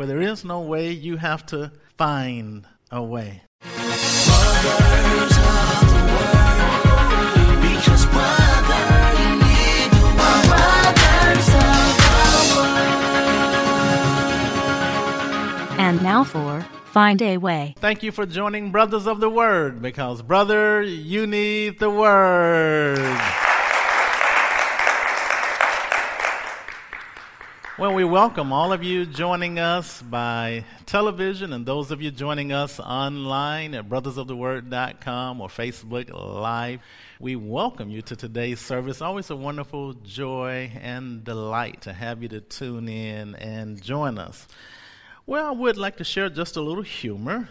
Where there is no way, you have to find a way. And now for Find a Way. Thank you for joining Brothers of the Word because, brother, you need the Word. Well, we welcome all of you joining us by television and those of you joining us online at brothersoftheword.com or Facebook Live. We welcome you to today's service. Always a wonderful joy and delight to have you to tune in and join us. Well, I would like to share just a little humor.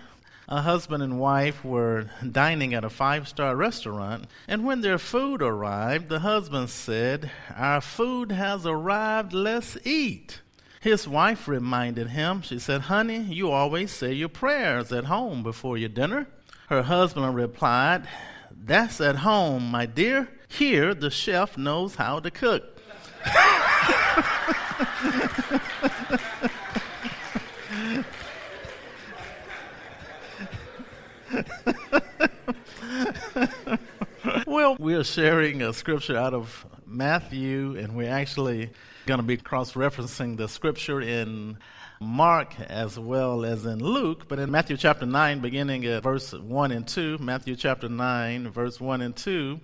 A husband and wife were dining at a five star restaurant, and when their food arrived, the husband said, Our food has arrived, let's eat. His wife reminded him, She said, Honey, you always say your prayers at home before your dinner. Her husband replied, That's at home, my dear. Here, the chef knows how to cook. well, we are sharing a scripture out of Matthew, and we're actually going to be cross referencing the scripture in Mark as well as in Luke. But in Matthew chapter 9, beginning at verse 1 and 2, Matthew chapter 9, verse 1 and 2,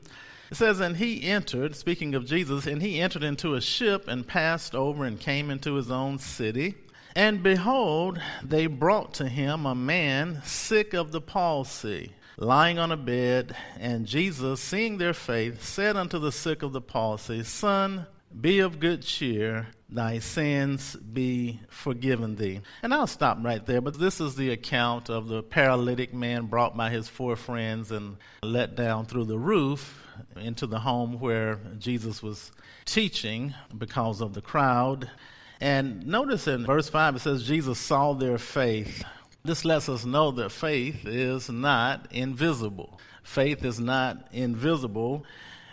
it says, And he entered, speaking of Jesus, and he entered into a ship and passed over and came into his own city. And behold, they brought to him a man sick of the palsy, lying on a bed. And Jesus, seeing their faith, said unto the sick of the palsy, Son, be of good cheer, thy sins be forgiven thee. And I'll stop right there, but this is the account of the paralytic man brought by his four friends and let down through the roof into the home where Jesus was teaching because of the crowd. And notice in verse 5 it says, Jesus saw their faith. This lets us know that faith is not invisible. Faith is not invisible.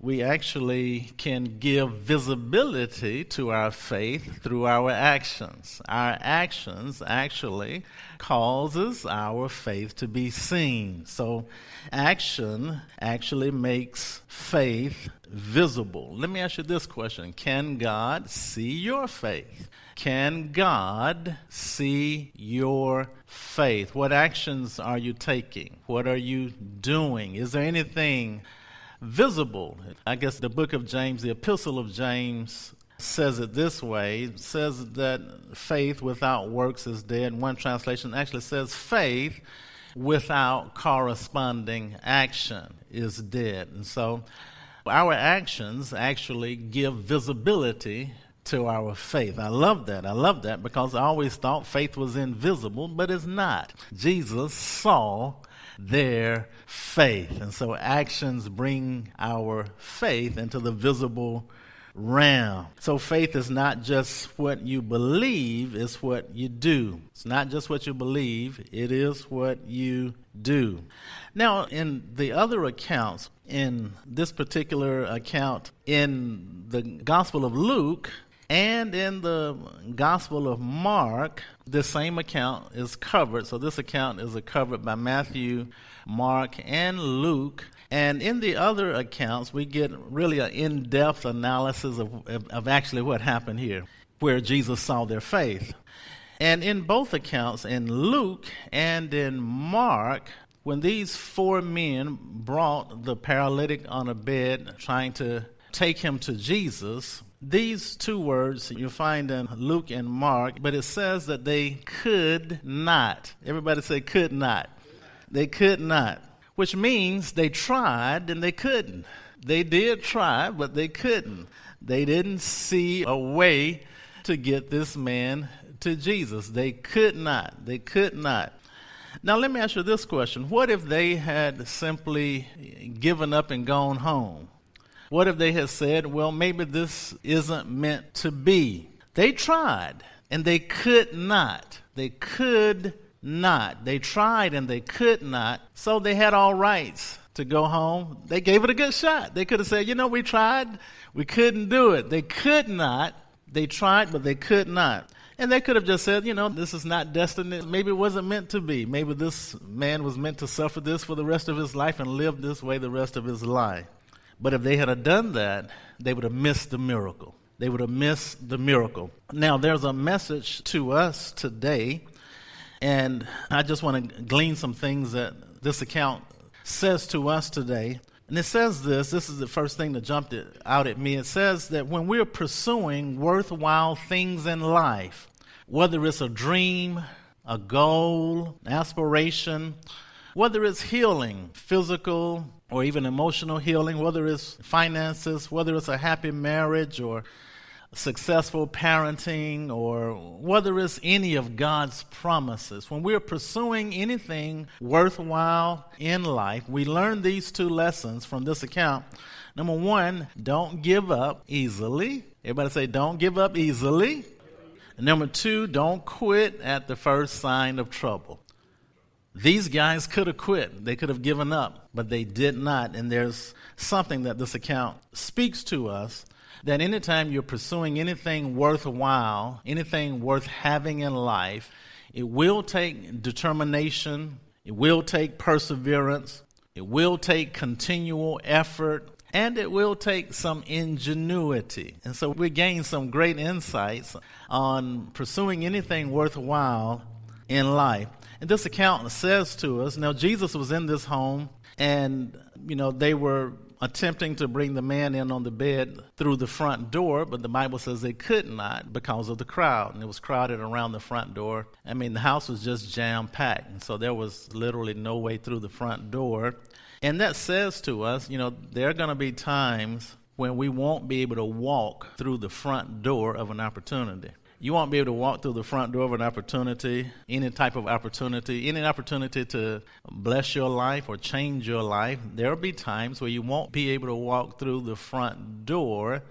We actually can give visibility to our faith through our actions. Our actions actually causes our faith to be seen. So action actually makes faith visible. Let me ask you this question. Can God see your faith? Can God see your faith? What actions are you taking? What are you doing? Is there anything visible? I guess the book of James, the epistle of James, says it this way says that faith without works is dead. One translation actually says faith without corresponding action is dead. And so our actions actually give visibility to our faith. I love that. I love that because I always thought faith was invisible, but it's not. Jesus saw their faith. And so actions bring our faith into the visible realm. So faith is not just what you believe, it's what you do. It's not just what you believe, it is what you do. Now, in the other accounts, in this particular account in the Gospel of Luke, and in the Gospel of Mark, the same account is covered. So this account is covered by Matthew, Mark, and Luke. And in the other accounts, we get really an in depth analysis of, of, of actually what happened here, where Jesus saw their faith. And in both accounts, in Luke and in Mark, when these four men brought the paralytic on a bed, trying to take him to Jesus, these two words you find in Luke and Mark, but it says that they could not. Everybody say could not. They could not, which means they tried and they couldn't. They did try, but they couldn't. They didn't see a way to get this man to Jesus. They could not. They could not. Now, let me ask you this question What if they had simply given up and gone home? What if they had said, well, maybe this isn't meant to be? They tried and they could not. They could not. They tried and they could not. So they had all rights to go home. They gave it a good shot. They could have said, you know, we tried, we couldn't do it. They could not. They tried, but they could not. And they could have just said, you know, this is not destined. Maybe it wasn't meant to be. Maybe this man was meant to suffer this for the rest of his life and live this way the rest of his life. But if they had done that, they would have missed the miracle. They would have missed the miracle. Now, there's a message to us today, and I just want to glean some things that this account says to us today. And it says this this is the first thing that jumped out at me. It says that when we're pursuing worthwhile things in life, whether it's a dream, a goal, aspiration, whether it's healing, physical or even emotional healing, whether it's finances, whether it's a happy marriage or successful parenting or whether it's any of God's promises. When we're pursuing anything worthwhile in life, we learn these two lessons from this account. Number one, don't give up easily. Everybody say, don't give up easily. And number two, don't quit at the first sign of trouble. These guys could have quit. They could have given up, but they did not. And there's something that this account speaks to us that anytime you're pursuing anything worthwhile, anything worth having in life, it will take determination, it will take perseverance, it will take continual effort, and it will take some ingenuity. And so we gain some great insights on pursuing anything worthwhile in life. And this account says to us now, Jesus was in this home, and, you know, they were attempting to bring the man in on the bed through the front door, but the Bible says they could not because of the crowd. And it was crowded around the front door. I mean, the house was just jam packed. And so there was literally no way through the front door. And that says to us, you know, there are going to be times when we won't be able to walk through the front door of an opportunity. You won't be able to walk through the front door of an opportunity, any type of opportunity, any opportunity to bless your life or change your life. There will be times where you won't be able to walk through the front door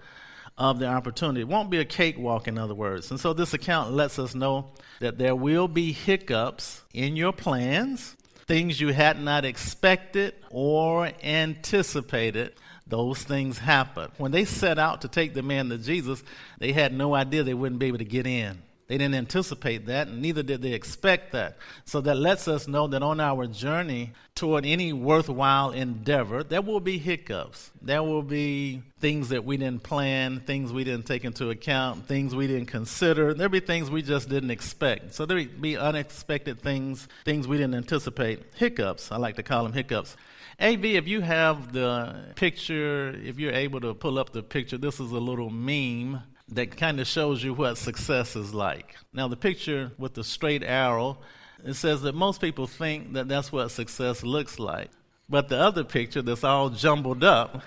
of the opportunity. It won't be a cakewalk, in other words. And so this account lets us know that there will be hiccups in your plans, things you had not expected or anticipated those things happen. When they set out to take the man to Jesus, they had no idea they wouldn't be able to get in. They didn't anticipate that, and neither did they expect that. So that lets us know that on our journey toward any worthwhile endeavor, there will be hiccups. There will be things that we didn't plan, things we didn't take into account, things we didn't consider. There'll be things we just didn't expect. So there'll be unexpected things, things we didn't anticipate. Hiccups, I like to call them hiccups. AV, if you have the picture, if you're able to pull up the picture, this is a little meme that kind of shows you what success is like. Now, the picture with the straight arrow, it says that most people think that that's what success looks like. But the other picture that's all jumbled up,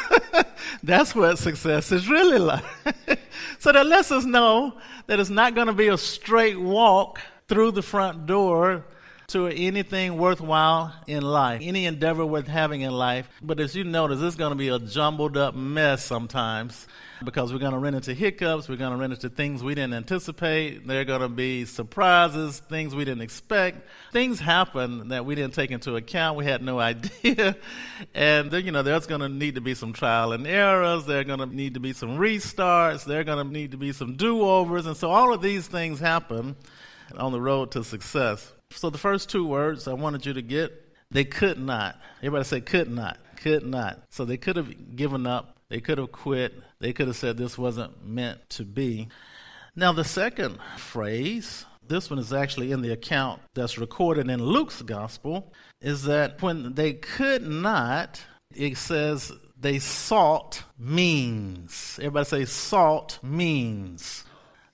that's what success is really like. so that lets us know that it's not going to be a straight walk through the front door to anything worthwhile in life, any endeavor worth having in life. But as you notice, it's going to be a jumbled up mess sometimes because we're going to run into hiccups, we're going to run into things we didn't anticipate, there are going to be surprises, things we didn't expect. Things happen that we didn't take into account, we had no idea. and, then, you know, there's going to need to be some trial and errors, there are going to need to be some restarts, there are going to need to be some do overs. And so all of these things happen on the road to success. So the first two words I wanted you to get, they could not. Everybody say could not, could not. So they could have given up, they could have quit, they could have said this wasn't meant to be. Now the second phrase, this one is actually in the account that's recorded in Luke's gospel, is that when they could not, it says they sought means. Everybody say sought means.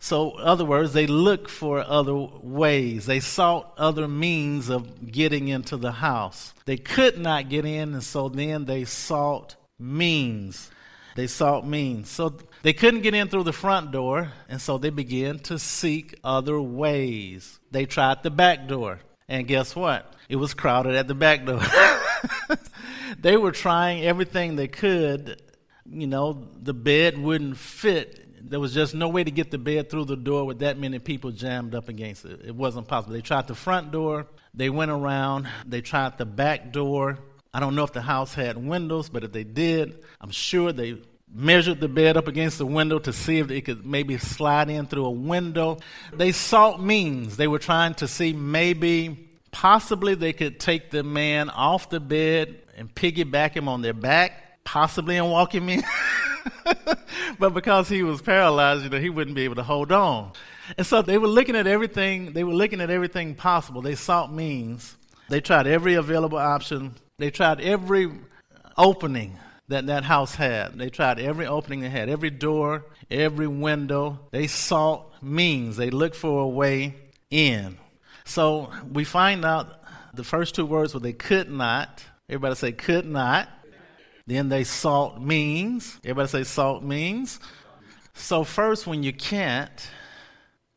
So, in other words, they looked for other ways. They sought other means of getting into the house. They could not get in, and so then they sought means. They sought means. So they couldn't get in through the front door, and so they began to seek other ways. They tried the back door, and guess what? It was crowded at the back door. they were trying everything they could. You know, the bed wouldn't fit there was just no way to get the bed through the door with that many people jammed up against it. It wasn't possible. They tried the front door, they went around, they tried the back door. I don't know if the house had windows, but if they did, I'm sure they measured the bed up against the window to see if it could maybe slide in through a window. They sought means. They were trying to see maybe, possibly, they could take the man off the bed and piggyback him on their back, possibly, and walk him in. but because he was paralyzed, you know, he wouldn't be able to hold on. And so they were looking at everything, they were looking at everything possible. They sought means. They tried every available option. They tried every opening that that house had. They tried every opening they had, every door, every window. They sought means. They looked for a way in. So we find out the first two words were they could not. Everybody say could not. Then they sought means. Everybody say sought means. So first, when you can't,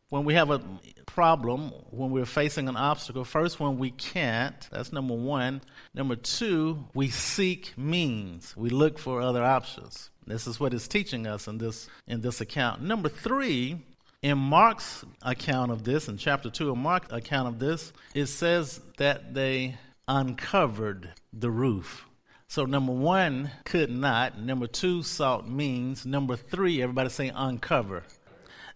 when we have a problem, when we're facing an obstacle, first, when we can't, that's number one. Number two, we seek means. We look for other options. This is what it's teaching us in this in this account. Number three, in Mark's account of this, in chapter two of Mark's account of this, it says that they uncovered the roof. So number one could not. Number two sought means. Number three, everybody say uncover.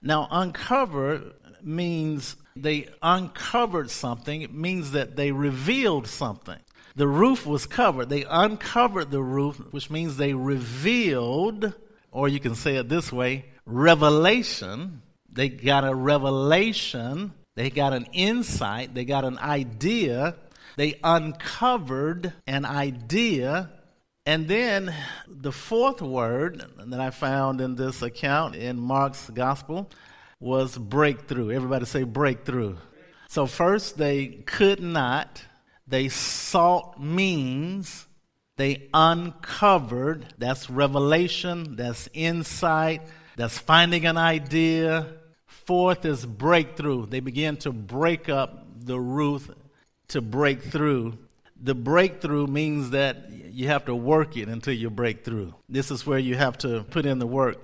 Now uncover means they uncovered something. It means that they revealed something. The roof was covered. They uncovered the roof, which means they revealed, or you can say it this way revelation. They got a revelation. They got an insight. They got an idea. They uncovered an idea. And then the fourth word that I found in this account in Mark's gospel was breakthrough. Everybody say breakthrough. So, first, they could not, they sought means, they uncovered. That's revelation, that's insight, that's finding an idea. Fourth is breakthrough. They begin to break up the roof to break through. The breakthrough means that you have to work it until you break through. This is where you have to put in the work.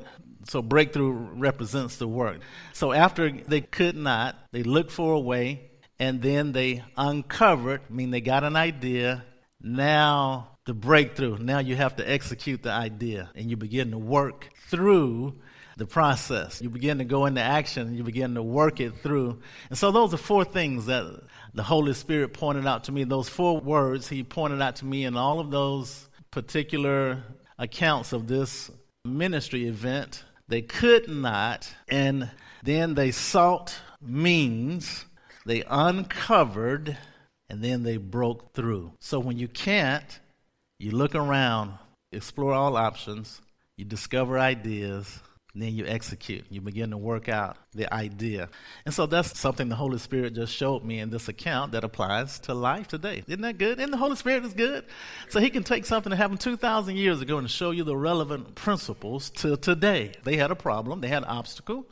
So breakthrough represents the work. So after they could not, they looked for a way, and then they uncovered, I mean they got an idea. Now the breakthrough. Now you have to execute the idea, and you begin to work through the process. You begin to go into action, you begin to work it through. And so those are four things that the Holy Spirit pointed out to me. Those four words He pointed out to me in all of those particular accounts of this ministry event they could not, and then they sought means, they uncovered, and then they broke through. So when you can't, you look around, explore all options, you discover ideas, then you execute. You begin to work out the idea. And so that's something the Holy Spirit just showed me in this account that applies to life today. Isn't that good? And the Holy Spirit is good. So He can take something that happened 2,000 years ago and show you the relevant principles to today. They had a problem, they had an obstacle.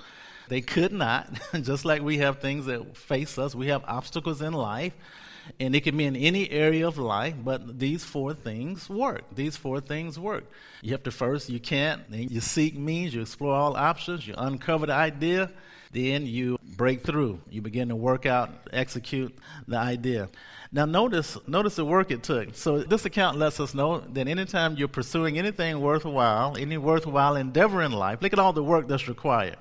They could not, just like we have things that face us, we have obstacles in life and it can be in any area of life, but these four things work. These four things work. You have to first, you can't, then you seek means, you explore all options, you uncover the idea, then you break through. You begin to work out, execute the idea. Now notice, notice the work it took. So this account lets us know that anytime you're pursuing anything worthwhile, any worthwhile endeavor in life, look at all the work that's required.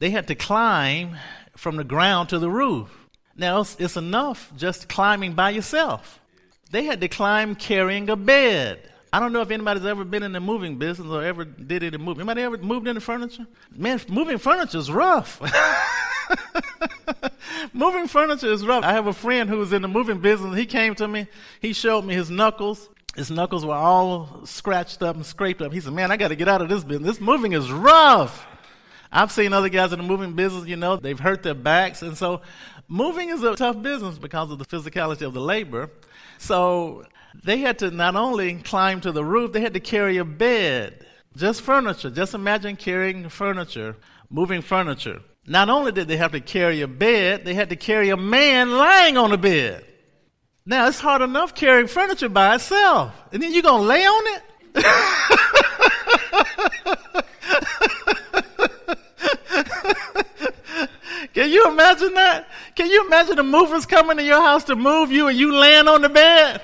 They had to climb from the ground to the roof. Now, it's, it's enough just climbing by yourself. They had to climb carrying a bed. I don't know if anybody's ever been in the moving business or ever did any moving. Anybody ever moved any furniture? Man, moving furniture is rough. moving furniture is rough. I have a friend who was in the moving business. He came to me. He showed me his knuckles. His knuckles were all scratched up and scraped up. He said, "Man, I got to get out of this business. This moving is rough." I've seen other guys in the moving business. You know, they've hurt their backs, and so moving is a tough business because of the physicality of the labor. So they had to not only climb to the roof, they had to carry a bed, just furniture. Just imagine carrying furniture, moving furniture. Not only did they have to carry a bed, they had to carry a man lying on the bed. Now it's hard enough carrying furniture by itself, and then you're gonna lay on it. Can you imagine that? Can you imagine the movers coming to your house to move you and you laying on the bed?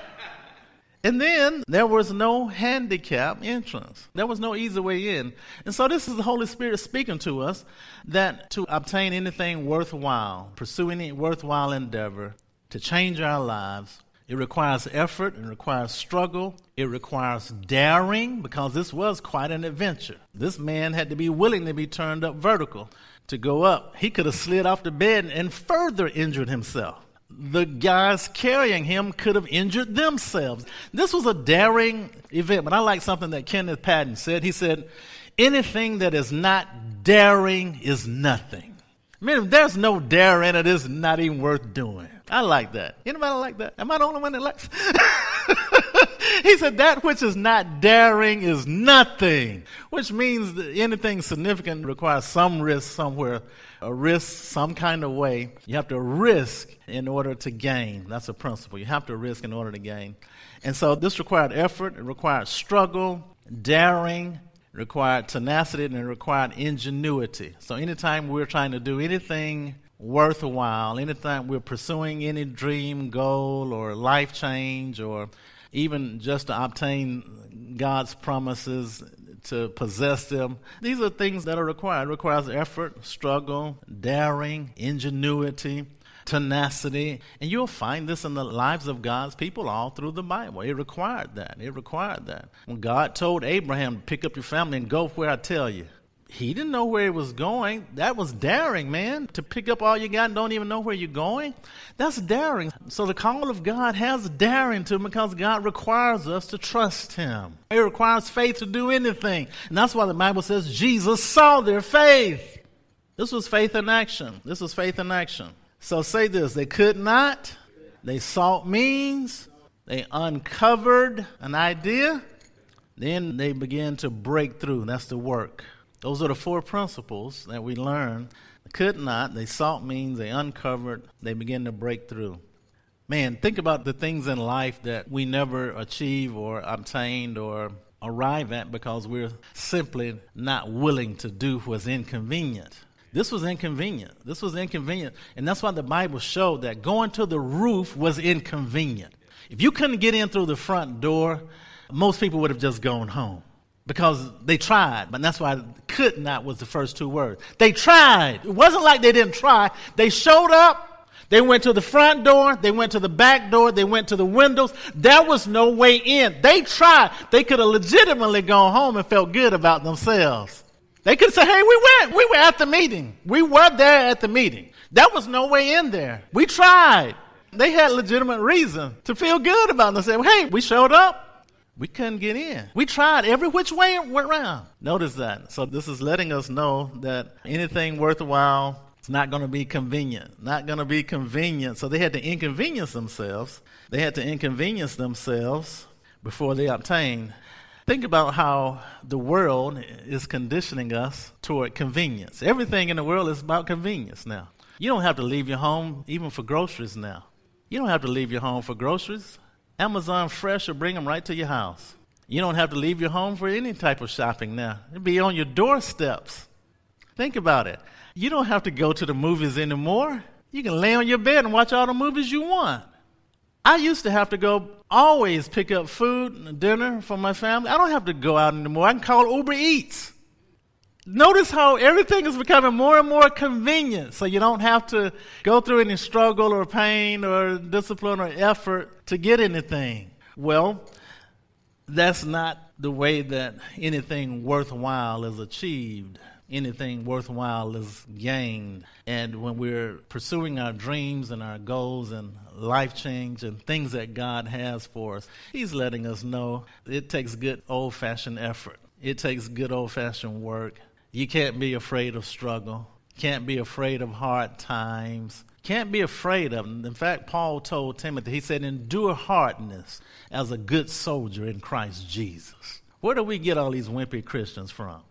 And then there was no handicap entrance. There was no easy way in. And so this is the Holy Spirit speaking to us that to obtain anything worthwhile, pursue any worthwhile endeavor, to change our lives, it requires effort, it requires struggle, it requires daring, because this was quite an adventure. This man had to be willing to be turned up vertical to go up. He could have slid off the bed and further injured himself the guys carrying him could have injured themselves. This was a daring event, but I like something that Kenneth Patton said. He said, Anything that is not daring is nothing. I mean, if there's no dare in it, it's not even worth doing. I like that. Anybody like that? Am I the only one that likes? he said that which is not daring is nothing, which means that anything significant requires some risk somewhere, a risk some kind of way. You have to risk in order to gain. That's a principle. You have to risk in order to gain. And so this required effort, it required struggle, daring, required tenacity, and it required ingenuity. So anytime we're trying to do anything worthwhile, anytime we're pursuing any dream, goal, or life change, or even just to obtain God's promises, to possess them, these are things that are required. It requires effort, struggle, daring, ingenuity, tenacity. And you'll find this in the lives of God's people all through the Bible. It required that. It required that. When God told Abraham, pick up your family and go where I tell you, he didn't know where he was going. That was daring, man. To pick up all you got and don't even know where you're going. That's daring. So the call of God has daring to him because God requires us to trust him. It requires faith to do anything. And that's why the Bible says Jesus saw their faith. This was faith in action. This was faith in action. So say this they could not, they sought means, they uncovered an idea, then they began to break through. That's the work. Those are the four principles that we learn. Could not, they sought means, they uncovered, they begin to break through. Man, think about the things in life that we never achieve or obtained or arrive at because we're simply not willing to do what's inconvenient. This was inconvenient. This was inconvenient. And that's why the Bible showed that going to the roof was inconvenient. If you couldn't get in through the front door, most people would have just gone home because they tried, but that's why could not was the first two words. They tried. It wasn't like they didn't try. They showed up. They went to the front door. They went to the back door. They went to the windows. There was no way in. They tried. They could have legitimately gone home and felt good about themselves. They could say, hey, we went. We were at the meeting. We were there at the meeting. There was no way in there. We tried. They had legitimate reason to feel good about themselves. Hey, we showed up. We couldn't get in. We tried every which way it went around. Notice that. So this is letting us know that anything worthwhile is not going to be convenient. Not going to be convenient. So they had to inconvenience themselves. They had to inconvenience themselves before they obtained. Think about how the world is conditioning us toward convenience. Everything in the world is about convenience now. You don't have to leave your home even for groceries now. You don't have to leave your home for groceries. Amazon Fresh will bring them right to your house. You don't have to leave your home for any type of shopping now. It'll be on your doorsteps. Think about it. You don't have to go to the movies anymore. You can lay on your bed and watch all the movies you want. I used to have to go always pick up food and dinner for my family. I don't have to go out anymore. I can call Uber Eats. Notice how everything is becoming more and more convenient, so you don't have to go through any struggle or pain or discipline or effort to get anything. Well, that's not the way that anything worthwhile is achieved. Anything worthwhile is gained. And when we're pursuing our dreams and our goals and life change and things that God has for us, He's letting us know it takes good old fashioned effort. It takes good old fashioned work. You can't be afraid of struggle. Can't be afraid of hard times. Can't be afraid of them. In fact, Paul told Timothy, he said, endure hardness as a good soldier in Christ Jesus. Where do we get all these wimpy Christians from?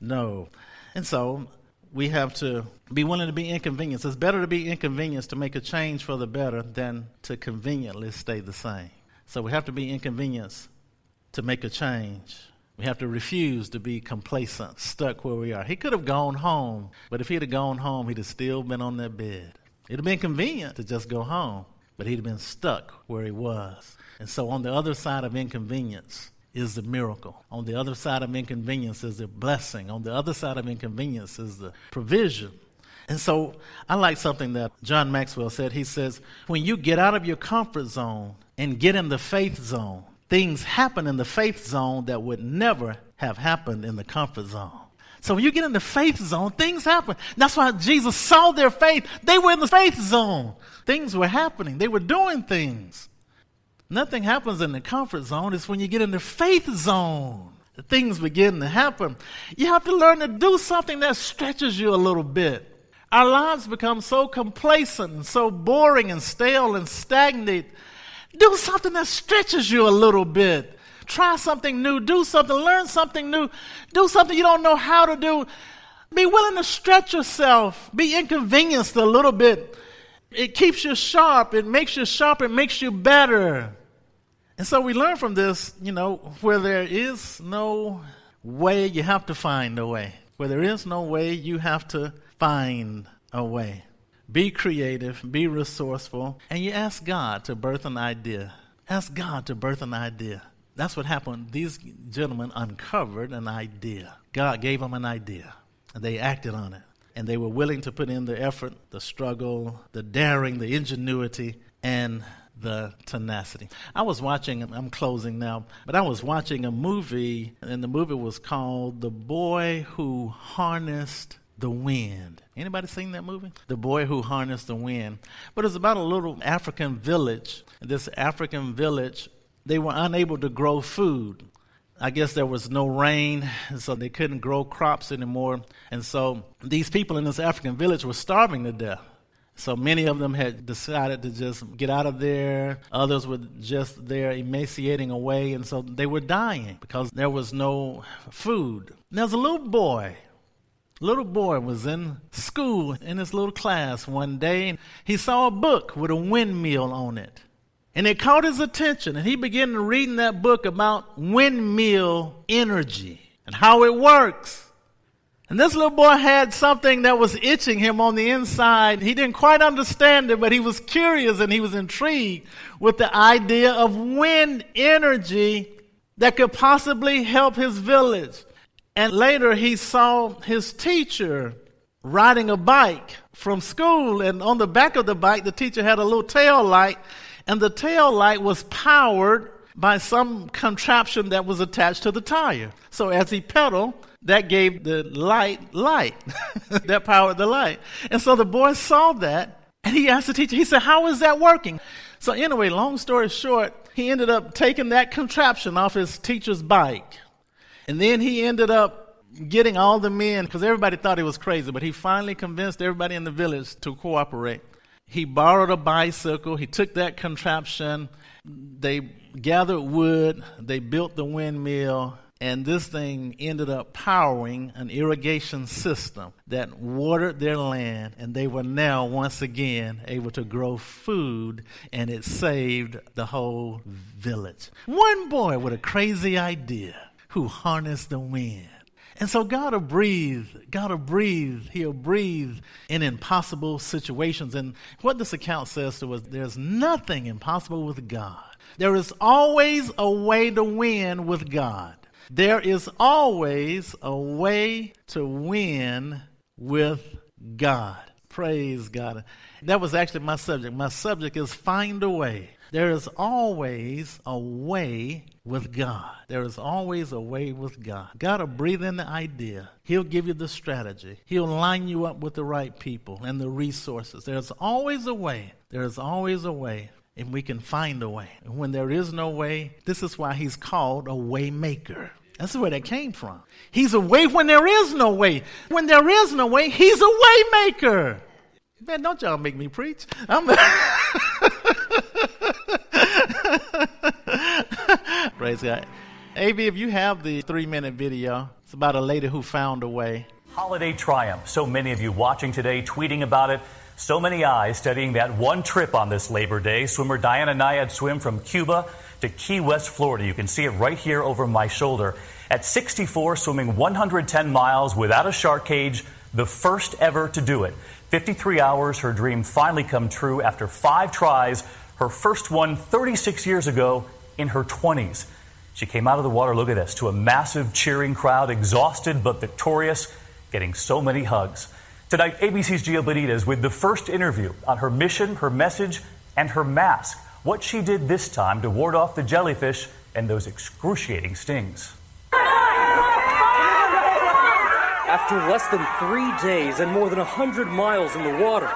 No. And so we have to be willing to be inconvenienced. It's better to be inconvenienced to make a change for the better than to conveniently stay the same. So we have to be inconvenienced to make a change. We have to refuse to be complacent, stuck where we are. He could have gone home, but if he'd have gone home, he'd have still been on that bed. It'd have been convenient to just go home. but he'd have been stuck where he was. And so on the other side of inconvenience is the miracle. On the other side of inconvenience is the blessing. On the other side of inconvenience is the provision. And so I like something that John Maxwell said. He says, when you get out of your comfort zone and get in the faith zone, things happen in the faith zone that would never have happened in the comfort zone. So when you get in the faith zone, things happen. That's why Jesus saw their faith. They were in the faith zone. Things were happening. They were doing things. Nothing happens in the comfort zone. It's when you get in the faith zone that things begin to happen. You have to learn to do something that stretches you a little bit. Our lives become so complacent and so boring and stale and stagnant. Do something that stretches you a little bit. Try something new. Do something. Learn something new. Do something you don't know how to do. Be willing to stretch yourself. Be inconvenienced a little bit it keeps you sharp. It makes you sharp. It makes you better. And so we learn from this, you know, where there is no way, you have to find a way. Where there is no way, you have to find a way. Be creative, be resourceful, and you ask God to birth an idea. Ask God to birth an idea. That's what happened. These gentlemen uncovered an idea. God gave them an idea, and they acted on it and they were willing to put in the effort, the struggle, the daring, the ingenuity, and the tenacity. I was watching, I'm closing now, but I was watching a movie, and the movie was called The Boy Who Harnessed the Wind. Anybody seen that movie? The Boy Who Harnessed the Wind. But it's about a little African village. This African village, they were unable to grow food. I guess there was no rain, so they couldn't grow crops anymore. And so these people in this African village were starving to death. So many of them had decided to just get out of there. Others were just there emaciating away. And so they were dying because there was no food. And there's a little boy. Little boy was in school in his little class one day. And he saw a book with a windmill on it. And it caught his attention, and he began reading that book about windmill energy and how it works. And this little boy had something that was itching him on the inside. He didn't quite understand it, but he was curious and he was intrigued with the idea of wind energy that could possibly help his village. And later he saw his teacher riding a bike from school, and on the back of the bike, the teacher had a little tail light and the tail light was powered by some contraption that was attached to the tire. So as he pedaled, that gave the light light. that powered the light. And so the boy saw that and he asked the teacher, he said, How is that working? So, anyway, long story short, he ended up taking that contraption off his teacher's bike. And then he ended up getting all the men, because everybody thought he was crazy, but he finally convinced everybody in the village to cooperate. He borrowed a bicycle. He took that contraption. They gathered wood. They built the windmill. And this thing ended up powering an irrigation system that watered their land. And they were now, once again, able to grow food. And it saved the whole village. One boy with a crazy idea who harness the wind and so God will breathe. God will breathe. He'll breathe in impossible situations. And what this account says to us, there's nothing impossible with God. There is always a way to win with God. There is always a way to win with God. Praise God. That was actually my subject. My subject is find a way. There is always a way with God. There is always a way with God. God will breathe in the idea. He'll give you the strategy. He'll line you up with the right people and the resources. There's always a way. There is always a way. And we can find a way. And when there is no way, this is why he's called a way maker. That's where that came from. He's a way when there is no way. When there is no way, he's a way maker. Man, don't y'all make me preach. I'm Praise God. AV, if you have the three minute video, it's about a lady who found a way. Holiday triumph. So many of you watching today, tweeting about it. So many eyes studying that one trip on this Labor Day. Swimmer Diana Nyad swim from Cuba to Key West, Florida. You can see it right here over my shoulder. At 64, swimming 110 miles without a shark cage, the first ever to do it. 53 hours, her dream finally come true after five tries Her first one 36 years ago in her 20s. She came out of the water, look at this, to a massive cheering crowd, exhausted but victorious, getting so many hugs. Tonight, ABC's Gio Benitez with the first interview on her mission, her message, and her mask. What she did this time to ward off the jellyfish and those excruciating stings. After less than three days and more than 100 miles in the water,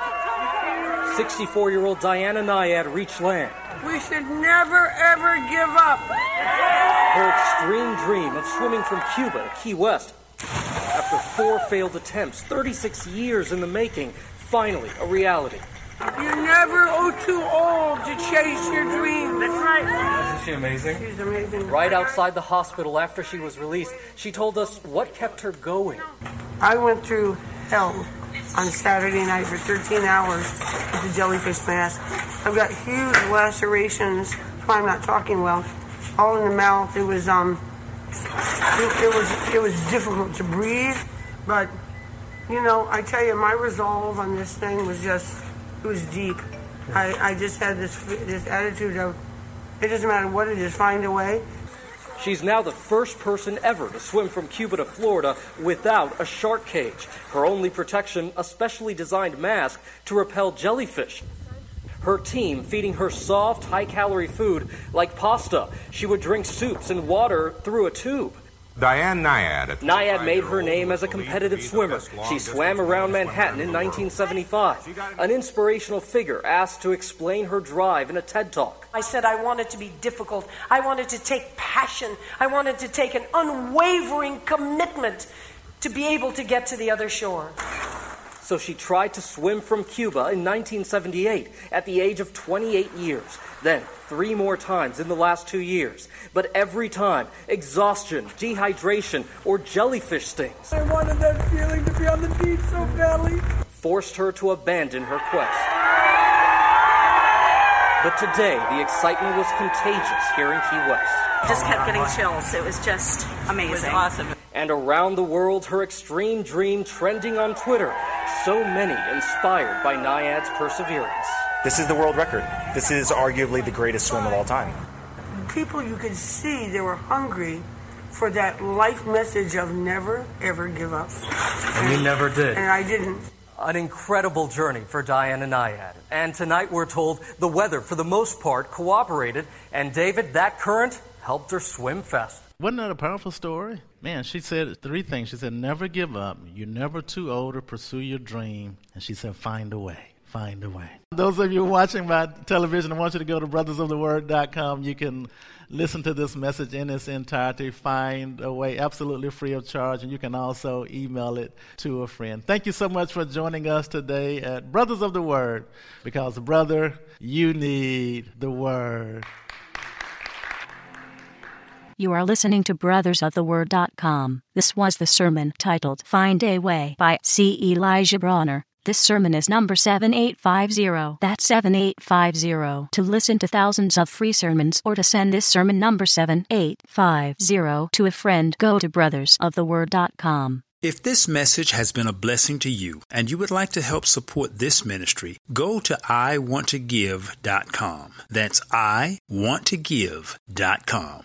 64 year old Diana Nyad reached land. We should never, ever give up. Her extreme dream of swimming from Cuba to Key West. After four failed attempts, 36 years in the making, finally a reality. You're never oh, too old to chase your dreams. That's right. Isn't she amazing? She's amazing. Right outside the hospital after she was released, she told us what kept her going. I went through hell on Saturday night for 13 hours with the jellyfish mask. I've got huge lacerations. I'm not talking well. All in the mouth. It was um, it, it was it was difficult to breathe, but you know, I tell you, my resolve on this thing was just it was deep. I, I just had this this attitude of it doesn't matter what it is, find a way. She's now the first person ever to swim from Cuba to Florida without a shark cage. Her only protection, a specially designed mask to repel jellyfish. Her team feeding her soft, high calorie food like pasta. She would drink soups and water through a tube. Diane Nyad. Nyad made her name as a competitive swimmer. She swam around Manhattan in 1975. An inspirational figure asked to explain her drive in a TED Talk. I said I wanted to be difficult. I wanted to take passion. I wanted to take an unwavering commitment to be able to get to the other shore. So she tried to swim from Cuba in 1978 at the age of 28 years. Then, three more times in the last two years. But every time, exhaustion, dehydration, or jellyfish stings I wanted that feeling to be on the beach so badly. forced her to abandon her quest. But today, the excitement was contagious here in Key West. just kept getting chills. It was just amazing. It was awesome. And around the world, her extreme dream trending on Twitter. So many inspired by Nyad's perseverance. This is the world record. This is arguably the greatest swim of all time. People you could see they were hungry for that life message of never ever give up. And you never did. And I didn't. An incredible journey for Diana Nyad. And tonight we're told the weather, for the most part, cooperated, and David, that current helped her swim fast. Wasn't that a powerful story? Man, she said three things. She said, never give up. You're never too old to pursue your dream. And she said, find a way. Find a way. Those of you watching by television, I want you to go to brothersoftheword.com. You can listen to this message in its entirety. Find a way, absolutely free of charge. And you can also email it to a friend. Thank you so much for joining us today at Brothers of the Word, because, brother, you need the Word. You are listening to brothersoftheword.com. This was the sermon titled Find a Way by C. Elijah Bronner. This sermon is number 7850. That's 7850. To listen to thousands of free sermons or to send this sermon number 7850 to a friend, go to brothersoftheword.com. If this message has been a blessing to you and you would like to help support this ministry, go to iwanttogive.com. That's iwanttogive.com.